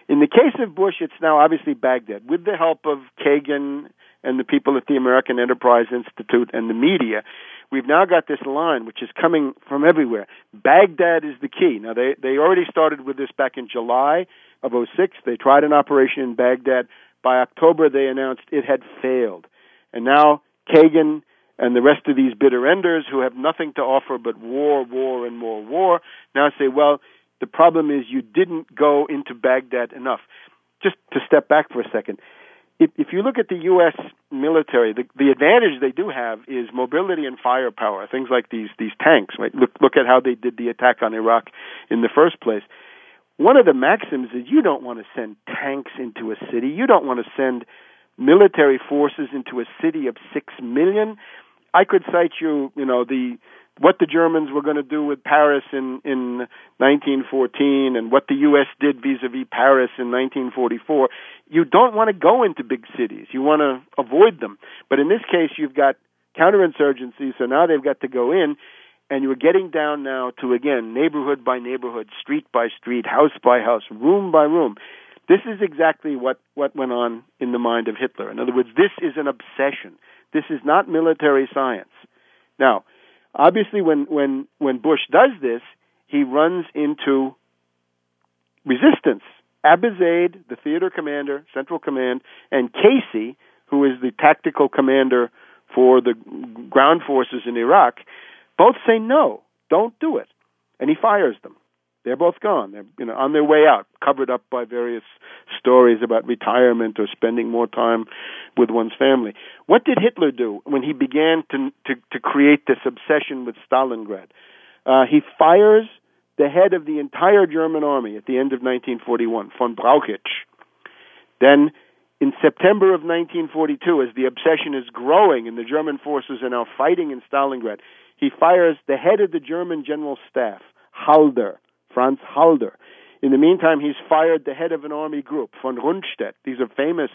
In the case of Bush, it's now obviously Baghdad. With the help of Kagan and the people at the American Enterprise Institute and the media, we've now got this line which is coming from everywhere. Baghdad is the key. Now, they, they already started with this back in July of 06. They tried an operation in Baghdad. By October, they announced it had failed. And now Kagan and the rest of these bitter enders who have nothing to offer but war, war, and more war now say, well, the problem is you didn't go into Baghdad enough. Just to step back for a second, if, if you look at the U.S. military, the, the advantage they do have is mobility and firepower. Things like these these tanks. Right? Look look at how they did the attack on Iraq in the first place. One of the maxims is you don't want to send tanks into a city. You don't want to send military forces into a city of six million. I could cite you, you know, the what the Germans were going to do with Paris in in 1914 and what the US did vis-a-vis Paris in 1944 you don't want to go into big cities. You want to avoid them. But in this case you've got counterinsurgency so now they've got to go in and you're getting down now to again neighborhood by neighborhood street by street house by house room by room. This is exactly what what went on in the mind of Hitler. In other words this is an obsession. This is not military science. Now, obviously, when, when, when Bush does this, he runs into resistance. Abizaid, the theater commander, Central Command, and Casey, who is the tactical commander for the ground forces in Iraq, both say no, don't do it. And he fires them. They're both gone. They're you know on their way out, covered up by various stories about retirement or spending more time with one's family. What did Hitler do when he began to to, to create this obsession with Stalingrad? Uh, he fires the head of the entire German army at the end of 1941, von Brauchitsch. Then, in September of 1942, as the obsession is growing and the German forces are now fighting in Stalingrad, he fires the head of the German general staff, Halder Franz Halder. In the meantime, he's fired the head of an army group, von Rundstedt. These are famous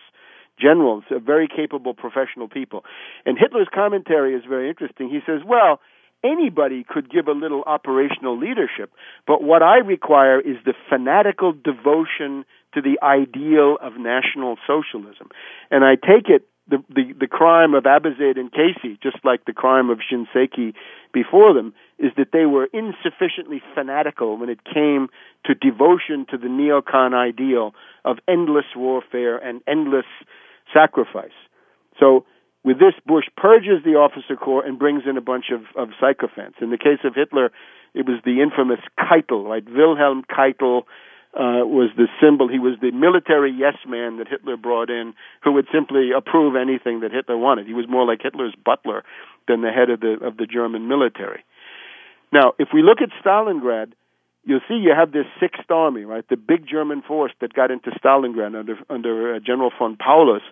generals, uh, very capable professional people. And Hitler's commentary is very interesting. He says, well, anybody could give a little operational leadership, but what I require is the fanatical devotion to the ideal of National Socialism. And I take it the, the, the crime of Abizaid and Casey, just like the crime of Shinseki before them, is that they were insufficiently fanatical when it came to devotion to the neocon ideal of endless warfare and endless sacrifice. So, with this, Bush purges the officer corps and brings in a bunch of, of sycophants. In the case of Hitler, it was the infamous Keitel, right? Wilhelm Keitel uh, was the symbol. He was the military yes man that Hitler brought in, who would simply approve anything that Hitler wanted. He was more like Hitler's butler than the head of the of the German military. Now, if we look at Stalingrad, you'll see you have this Sixth Army, right? The big German force that got into Stalingrad under under uh, General von Paulus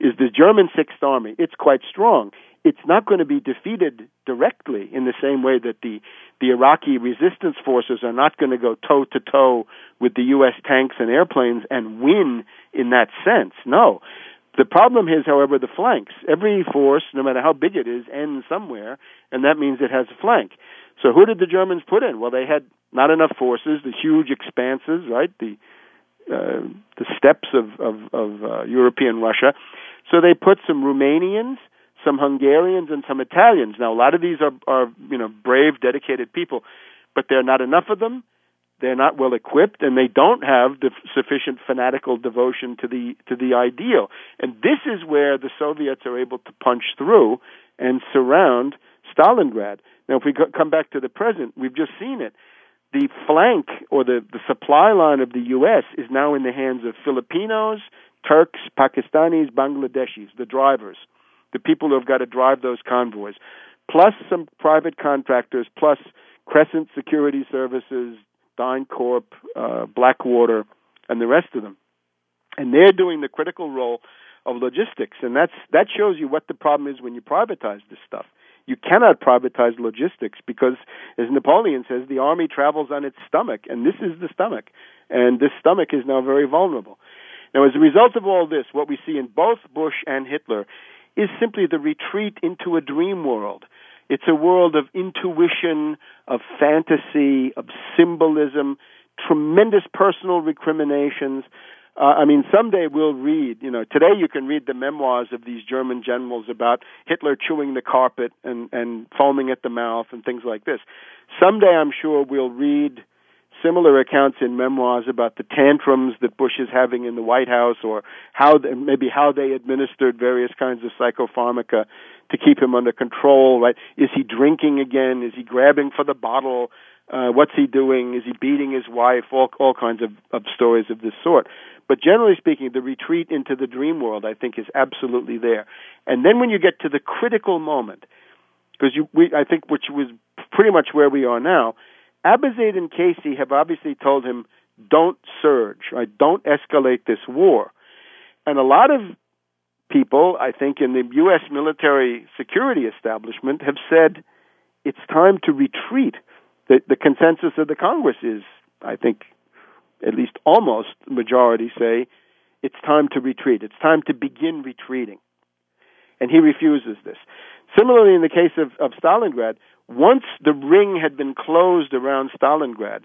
is the German Sixth Army. It's quite strong. It's not going to be defeated directly in the same way that the the Iraqi resistance forces are not going to go toe to toe with the U.S. tanks and airplanes and win in that sense. No. The problem is, however, the flanks. Every force, no matter how big it is, ends somewhere, and that means it has a flank. So who did the Germans put in? Well, they had not enough forces, the huge expanses, right? The uh, the steppes of of, of uh, European Russia. So they put some Romanians, some Hungarians, and some Italians. Now, a lot of these are are you know brave, dedicated people, but there are not enough of them. They're not well equipped, and they don't have the sufficient fanatical devotion to the to the ideal. And this is where the Soviets are able to punch through and surround Stalingrad. Now, if we come back to the present, we've just seen it. the flank or the, the supply line of the U.S. is now in the hands of Filipinos, Turks, Pakistanis, Bangladeshis, the drivers, the people who have got to drive those convoys, plus some private contractors, plus Crescent Security Services, DynCorp, uh, Blackwater, and the rest of them. And they're doing the critical role of logistics, and that's that shows you what the problem is when you privatize this stuff. You cannot privatize logistics because, as Napoleon says, the army travels on its stomach, and this is the stomach, and this stomach is now very vulnerable. Now, as a result of all this, what we see in both Bush and Hitler is simply the retreat into a dream world. It's a world of intuition, of fantasy, of symbolism, tremendous personal recriminations. Uh, I mean, someday we'll read, you know, today you can read the memoirs of these German generals about Hitler chewing the carpet and, and foaming at the mouth and things like this. Someday I'm sure we'll read similar accounts in memoirs about the tantrums that Bush is having in the White House or how they, maybe how they administered various kinds of psychopharmaca to keep him under control, right? Is he drinking again? Is he grabbing for the bottle? Uh, what's he doing? Is he beating his wife? All, all kinds of, of stories of this sort. But generally speaking, the retreat into the dream world, I think, is absolutely there. And then when you get to the critical moment, because you, we, I think, which was pretty much where we are now, Abizaid and Casey have obviously told him, don't surge, right? Don't escalate this war. And a lot of people, I think, in the U.S. military security establishment have said it's time to retreat. The, the consensus of the Congress is, I think, at least almost majority say it's time to retreat. It's time to begin retreating. And he refuses this. Similarly, in the case of, of Stalingrad, once the ring had been closed around Stalingrad,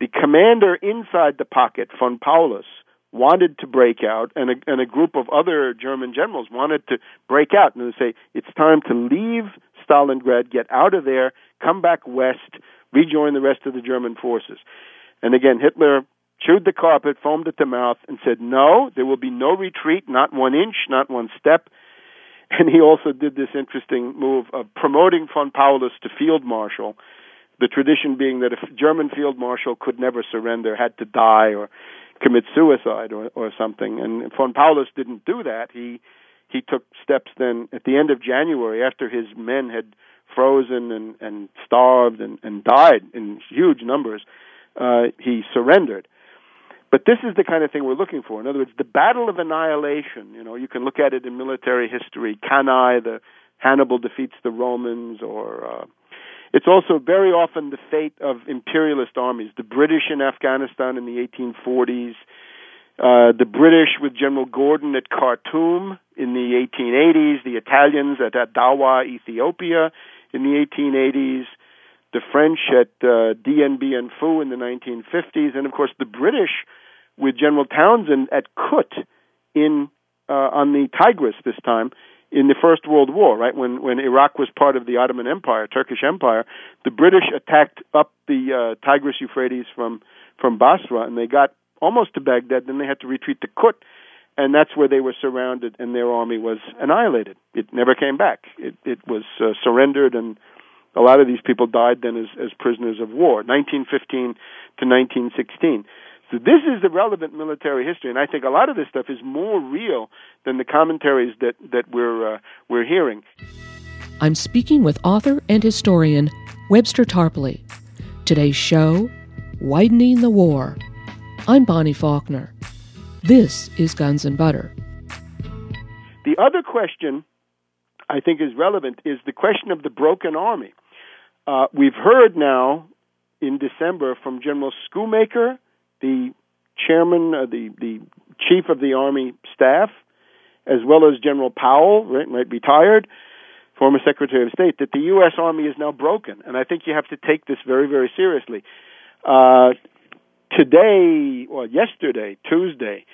the commander inside the pocket, von Paulus, wanted to break out, and a, and a group of other German generals wanted to break out and say, it's time to leave Stalingrad, get out of there, come back west, rejoin the rest of the German forces. And again, Hitler chewed the carpet, foamed at the mouth, and said, no, there will be no retreat, not one inch, not one step. And he also did this interesting move of promoting von Paulus to field marshal, the tradition being that a German field marshal could never surrender, had to die or commit suicide or, or something. And von Paulus didn't do that. He he took steps then at the end of January after his men had frozen and, and starved and, and died in huge numbers. Uh, he surrendered. But this is the kind of thing we're looking for. In other words, the battle of annihilation. You know, you can look at it in military history. Cannae, the Hannibal defeats the Romans, or uh, it's also very often the fate of imperialist armies. The British in Afghanistan in the 1840s, uh, the British with General Gordon at Khartoum in the 1880s, the Italians at Dawa, Ethiopia in the 1880s, the French at uh, Dien Bien in the 1950s, and of course the British with General Townshend at Kut in uh, on the Tigris this time in the First World War, right when when Iraq was part of the Ottoman Empire, Turkish Empire, the British attacked up the uh, Tigris Euphrates from from Basra, and they got almost to Baghdad. Then they had to retreat to Kut, and that's where they were surrounded, and their army was annihilated. It never came back. It it was uh, surrendered, and a lot of these people died then as as prisoners of war. 1915 to 1916. So this is the relevant military history, and I think a lot of this stuff is more real than the commentaries that that we're uh, we're hearing. I'm speaking with author and historian Webster Tarpley. Today's show, Widening the War. I'm Bonnie Faulkner. This is Guns and Butter. The other question I think is relevant is the question of the broken army. Uh, we've heard now in December from General Schoomaker the chairman, uh, the the chief of the army staff, as well as General Powell, right, might be retired, former Secretary of State, that the U.S. Army is now broken, and I think you have to take this very, very seriously. Uh, today, or yesterday, Tuesday,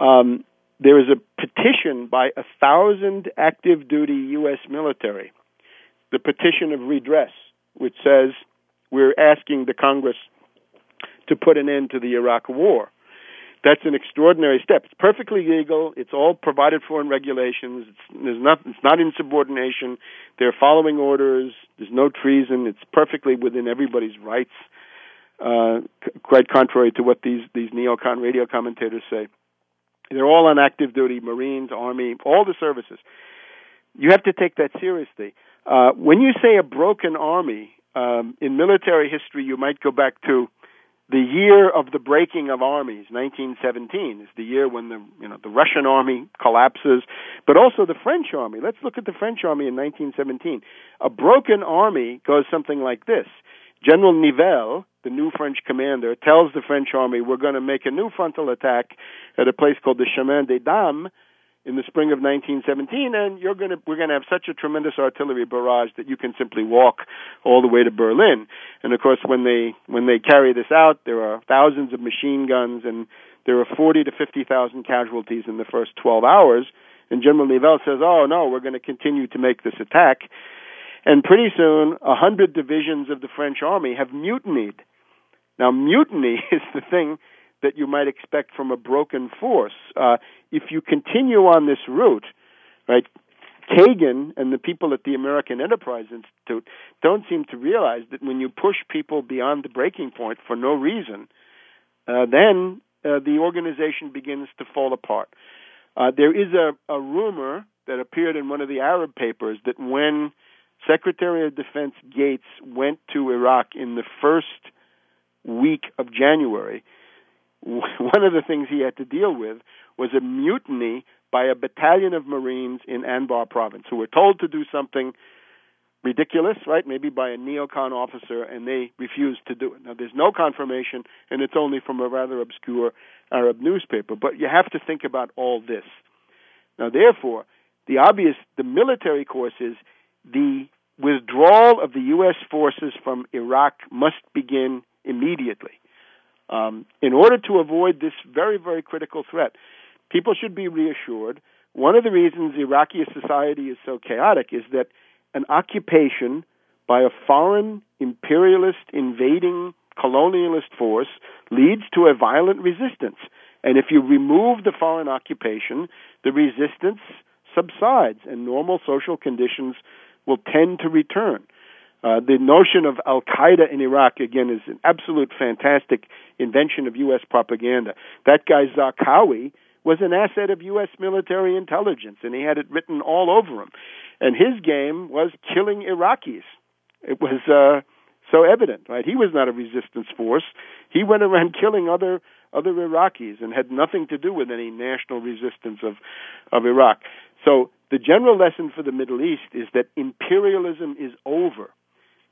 um, there is a petition by a thousand active duty U.S. military, the petition of redress, which says we're asking the Congress to put an end to the Iraq War. That's an extraordinary step. It's perfectly legal. It's all provided for in regulations. It's, there's not, it's not insubordination. They're following orders. There's no treason. It's perfectly within everybody's rights. uh, c- quite contrary to what these these neocon radio commentators say. They're all on active duty, Marines, Army, all the services. You have to take that seriously. Uh, when you say a broken army, um, in military history, you might go back to the year of the breaking of armies, 1917, is the year when the you know the Russian army collapses, but also the French army. Let's look at the French army in 1917. A broken army goes something like this: General Nivelle, the new French commander, tells the French army, "We're going to make a new frontal attack at a place called the Chemin des Dames." in the spring of 1917, and you're going to we're going to have such a tremendous artillery barrage that you can simply walk all the way to Berlin. And of course, when they when they carry this out, there are thousands of machine guns, and there are 40 to 50 thousand casualties in the first 12 hours. And General Nivelle says, "Oh no, we're going to continue to make this attack." And pretty soon, a hundred divisions of the French army have mutinied. Now, mutiny is the thing that you might expect from a broken force. Uh, if you continue on this route, right, Kagan and the people at the American Enterprise Institute don't seem to realize that when you push people beyond the breaking point for no reason, uh, then uh, the organization begins to fall apart. Uh, there is a, a rumor that appeared in one of the Arab papers that when Secretary of Defense Gates went to Iraq in the first week of January, one of the things he had to deal with was a mutiny by a battalion of Marines in Anbar province who were told to do something ridiculous, right? Maybe by a neocon officer, and they refused to do it. Now, there's no confirmation, and it's only from a rather obscure Arab newspaper. But you have to think about all this. Now, therefore, the obvious, the military course is the withdrawal of the U.S. forces from Iraq must begin immediately. Um, in order to avoid this very, very critical threat, people should be reassured. One of the reasons Iraqi society is so chaotic is that an occupation by a foreign imperialist invading colonialist force leads to a violent resistance. And if you remove the foreign occupation, the resistance subsides and normal social conditions will tend to return. Uh, the notion of Al Qaeda in Iraq, again, is an absolute fantastic invention of U.S. propaganda. That guy, Zarqawi, was an asset of U.S. military intelligence, and he had it written all over him. And his game was killing Iraqis. It was uh, so evident, right? He was not a resistance force. He went around killing other other Iraqis and had nothing to do with any national resistance of of Iraq. So the general lesson for the Middle East is that imperialism is over.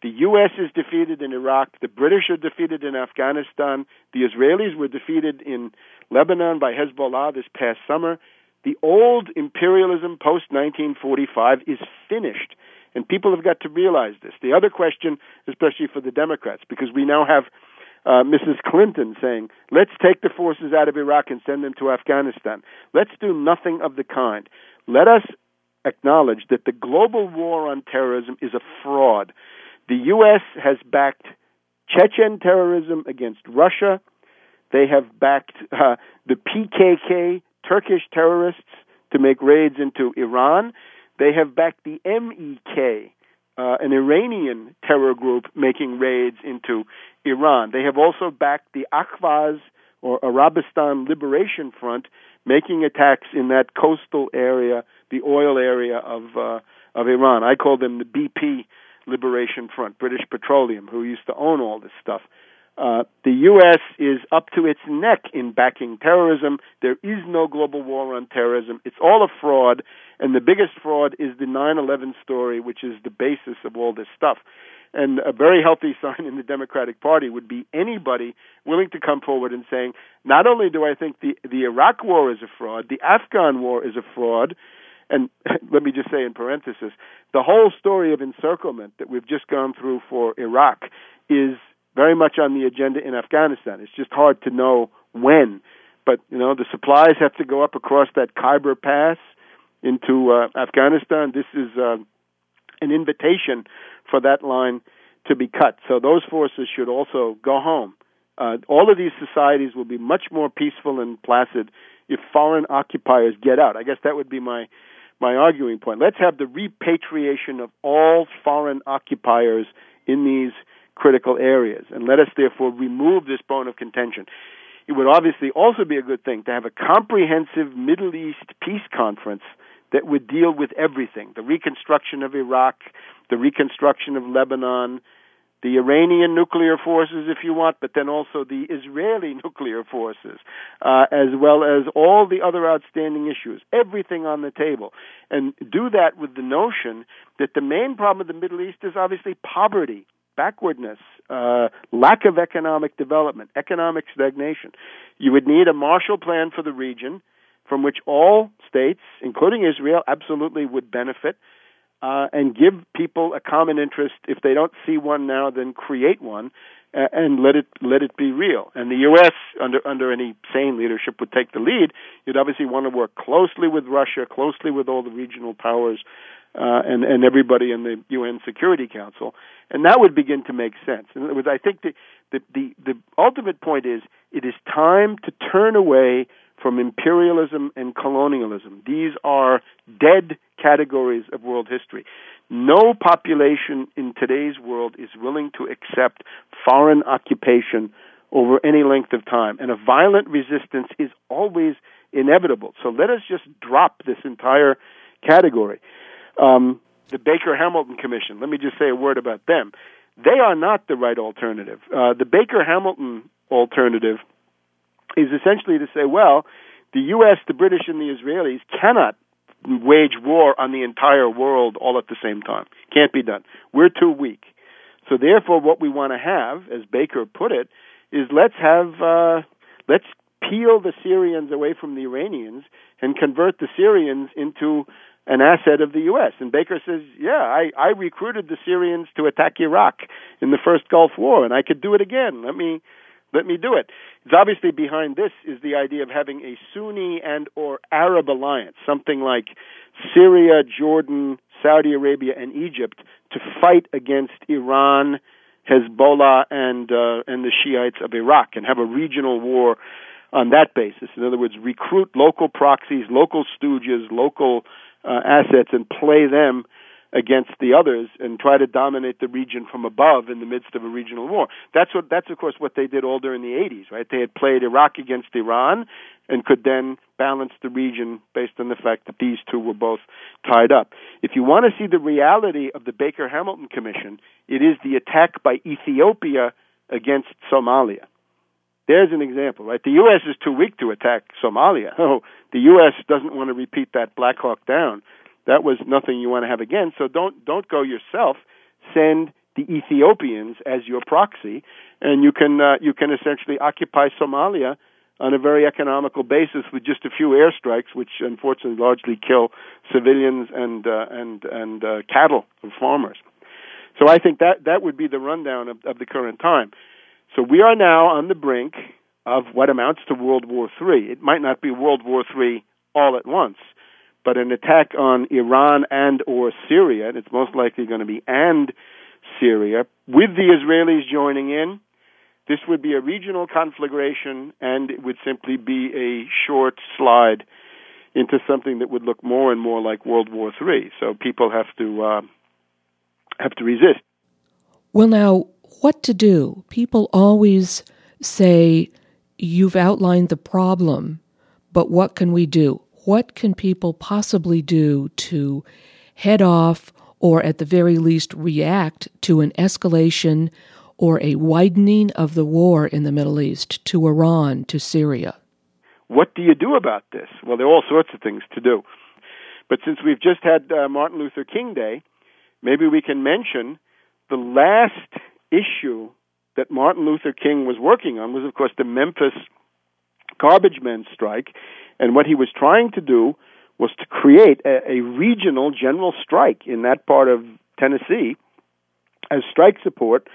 The U.S. is defeated in Iraq. The British are defeated in Afghanistan. The Israelis were defeated in Lebanon by Hezbollah this past summer. The old imperialism post 1945 is finished. And people have got to realize this. The other question, especially for the Democrats, because we now have uh, Mrs. Clinton saying, let's take the forces out of Iraq and send them to Afghanistan. Let's do nothing of the kind. Let us acknowledge that the global war on terrorism is a fraud. The U.S. has backed Chechen terrorism against Russia. They have backed uh, the PKK, Turkish terrorists, to make raids into Iran. They have backed the MEK, uh, an Iranian terror group making raids into Iran. They have also backed the Ahvaz or Arabistan Liberation Front, making attacks in that coastal area, the oil area of uh, of Iran. I call them the BP Liberation Front, British Petroleum, who used to own all this stuff. Uh, the U.S. is up to its neck in backing terrorism. There is no global war on terrorism. It's all a fraud, and the biggest fraud is the 9/11 story, which is the basis of all this stuff. And a very healthy sign in the Democratic Party would be anybody willing to come forward and saying, not only do I think the the Iraq war is a fraud, the Afghan war is a fraud, and let me just say in parenthesis, the whole story of encirclement that we've just gone through for Iraq is very much on the agenda in Afghanistan. It's just hard to know when. But, you know, the supplies have to go up across that Khyber Pass into uh, Afghanistan. This is uh, an invitation for that line to be cut. So those forces should also go home. Uh, all of these societies will be much more peaceful and placid if foreign occupiers get out. I guess that would be my my arguing point. Let's have the repatriation of all foreign occupiers in these critical areas, and let us therefore remove this bone of contention. It would obviously also be a good thing to have a comprehensive Middle East peace conference that would deal with everything the reconstruction of Iraq, the reconstruction of Lebanon, the Iranian nuclear forces, if you want, but then also the Israeli nuclear forces, uh, as well as all the other outstanding issues, everything on the table. And do that with the notion that the main problem of the Middle East is obviously poverty, backwardness, uh, lack of economic development, economic stagnation. You would need a Marshall Plan for the region from which all states, including Israel, absolutely would benefit uh, and give people a common interest. If they don't see one now, then create one uh, and let it let it be real. And the U.S. under under any sane leadership would take the lead. You'd obviously want to work closely with Russia, closely with all the regional powers, uh, and and everybody in the UN Security Council, and that would begin to make sense. In other words, I think the the the, the ultimate point is it is time to turn away from imperialism and colonialism. These are dead categories of world history. No population in today's world is willing to accept foreign occupation over any length of time, and a violent resistance is always inevitable. So let us just drop this entire category. Um, the Baker Hamilton Commission, let me just say a word about them. They are not the right alternative. Uh, the Baker Hamilton alternative is essentially to say, well, the U.S., the British, and the Israelis cannot wage war on the entire world all at the same time. Can't be done. We're too weak. So therefore, what we want to have, as Baker put it, is let's have uh, let's peel the Syrians away from the Iranians and convert the Syrians into an asset of the U.S. And Baker says, yeah, I, I recruited the Syrians to attack Iraq in the first Gulf War, and I could do it again. Let me let me do it. It's obviously behind this is the idea of having a Sunni and or Arab alliance, something like Syria, Jordan, Saudi Arabia, and Egypt, to fight against Iran, Hezbollah, and uh, and the Shiites of Iraq, and have a regional war on that basis. In other words, recruit local proxies, local stooges, local uh, assets, and play them against the others and try to dominate the region from above in the midst of a regional war. That's what that's of course what they did all during the 80s, right? They had played Iraq against Iran and could then balance the region based on the fact that these two were both tied up. If you want to see the reality of the Baker Hamilton Commission, it is the attack by Ethiopia against Somalia. There's an example, right? The U.S. is too weak to attack Somalia. Oh, the U.S. doesn't want to repeat that Black Hawk Down that was nothing you want to have again. So don't don't go yourself. Send the Ethiopians as your proxy, and you can uh, you can essentially occupy Somalia on a very economical basis with just a few airstrikes, which unfortunately largely kill civilians and uh, and and uh, cattle of farmers. So I think that that would be the rundown of, of the current time. So we are now on the brink of what amounts to World War III. It might not be World War III all at once, but an attack on Iran and or Syria, and it's most likely going to be and Syria, with the Israelis joining in, this would be a regional conflagration, and it would simply be a short slide into something that would look more and more like World War III. So people have to uh, have to resist. Well, now, what to do? People always say, "You've outlined the problem, but what can we do?" What can people possibly do to head off or at the very least react to an escalation or a widening of the war in the Middle East to Iran, to Syria? What do you do about this? Well, there are all sorts of things to do. But since we've just had uh, Martin Luther King Day, maybe we can mention the last issue that Martin Luther King was working on was, of course, the Memphis garbage men strike. And what he was trying to do was to create a, a regional general strike in that part of Tennessee as strike support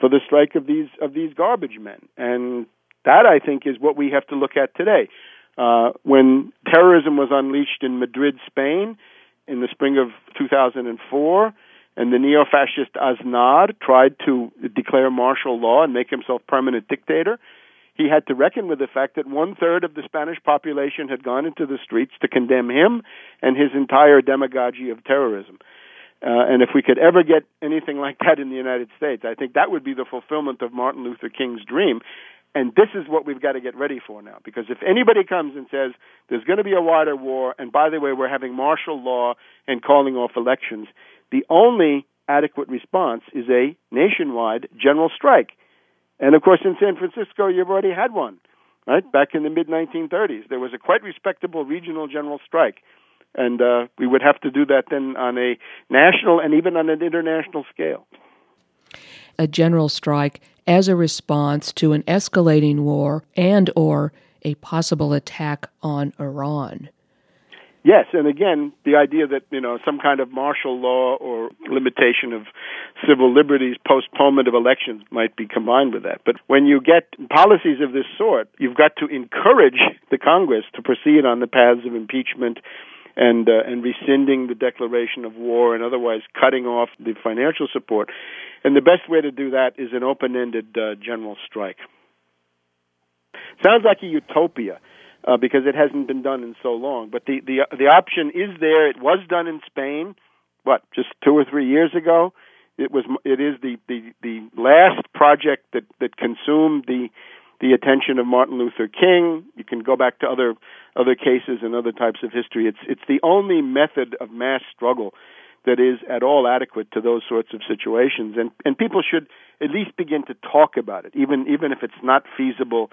for the strike of these of these garbage men. And that I think is what we have to look at today. Uh, when terrorism was unleashed in Madrid, Spain, in the spring of 2004, and the neo-fascist Aznar tried to declare martial law and make himself permanent dictator, he had to reckon with the fact that one third of the Spanish population had gone into the streets to condemn him and his entire demagogy of terrorism. Uh, and if we could ever get anything like that in the United States, I think that would be the fulfillment of Martin Luther King's dream. And this is what we've got to get ready for now. Because if anybody comes and says there's going to be a wider war, and by the way, we're having martial law and calling off elections, the only adequate response is a nationwide general strike. And of course, in San Francisco, you've already had one, right? Back in the mid 1930s, there was a quite respectable regional general strike. And uh, we would have to do that then on a national and even on an international scale. A general strike as a response to an escalating war and or a possible attack on Iran. Yes, and again, the idea that you know some kind of martial law or limitation of civil liberties, postponement of elections might be combined with that. But when you get policies of this sort, you've got to encourage the Congress to proceed on the paths of impeachment and uh, and rescinding the declaration of war and otherwise cutting off the financial support. And the best way to do that is an open-ended uh, general strike. Sounds like a utopia uh, because it hasn't been done in so long. But the, the the option is there. It was done in Spain, what just two or three years ago. It was it is the the the last project that that consumed the the attention of Martin Luther King. You can go back to other other cases and other types of history. It's it's the only method of mass struggle that is at all adequate to those sorts of situations, and and people should at least begin to talk about it, even even if it's not feasible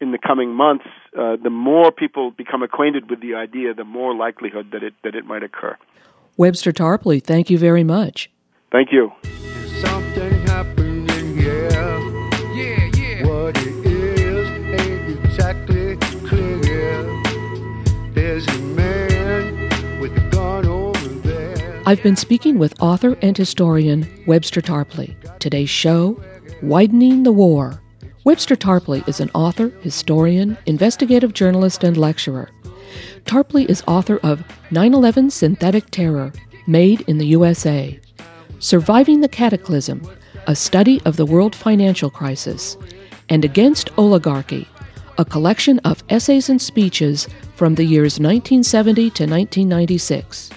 in the coming months, uh, the more people become acquainted with the idea, the more likelihood that it that it might occur. Webster Tarpley, thank you very much. Thank you. Something happening here. Yeah, yeah. What it is ain't exactly clear. Man with a gun over there. I've been speaking with author and historian Webster Tarpley. Today's show, Widening the War. Webster Tarpley is an author, historian, investigative journalist, and lecturer. Tarpley is author of 9 11 Synthetic Terror Made in the USA, Surviving the Cataclysm, a study of the world financial crisis, and Against Oligarchy, a collection of essays and speeches from the years 1970 to 1996.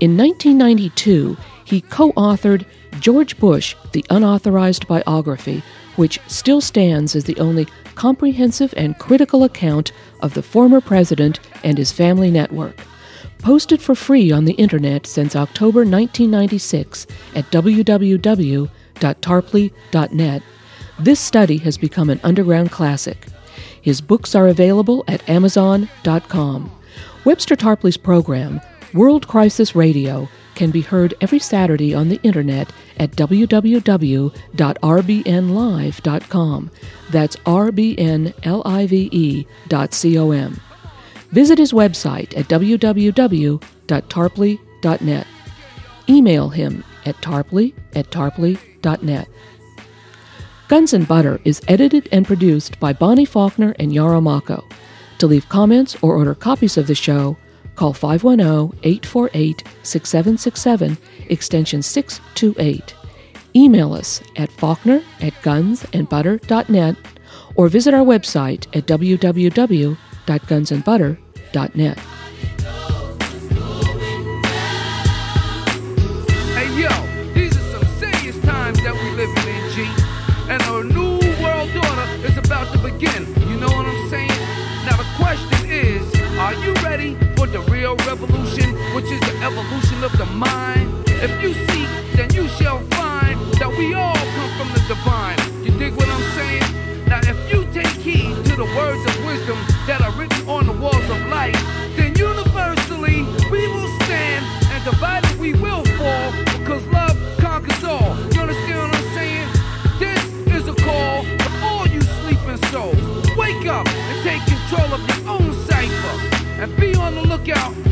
In 1992, he co authored George Bush, the Unauthorized Biography, which still stands as the only comprehensive and critical account of the former president and his family network. Posted for free on the internet since October 1996 at www.tarpley.net, this study has become an underground classic. His books are available at Amazon.com. Webster Tarpley's program, World Crisis Radio, can be heard every Saturday on the internet at www.rbnlive.com. That's rbnlive.com. Visit his website at www.tarpley.net. Email him at tarpley at tarpley.net. Guns and Butter is edited and produced by Bonnie Faulkner and Yarrow Mahko. To leave comments or order copies of the show, call 510 848 6767, extension 628. Email us at faulkner at gunsandbutter.net or visit our website at www.gunsandbutter.net. is the evolution of the mind? If you seek, then you shall find that we all come from the divine. You dig what I'm saying? Now if you take heed to the words of wisdom that are written on the walls of life, then universally we will stand and divided we will fall because love conquers all. You understand what I'm saying? This is a call to all you sleeping souls. Wake up and take control of your own cipher and be on the lookout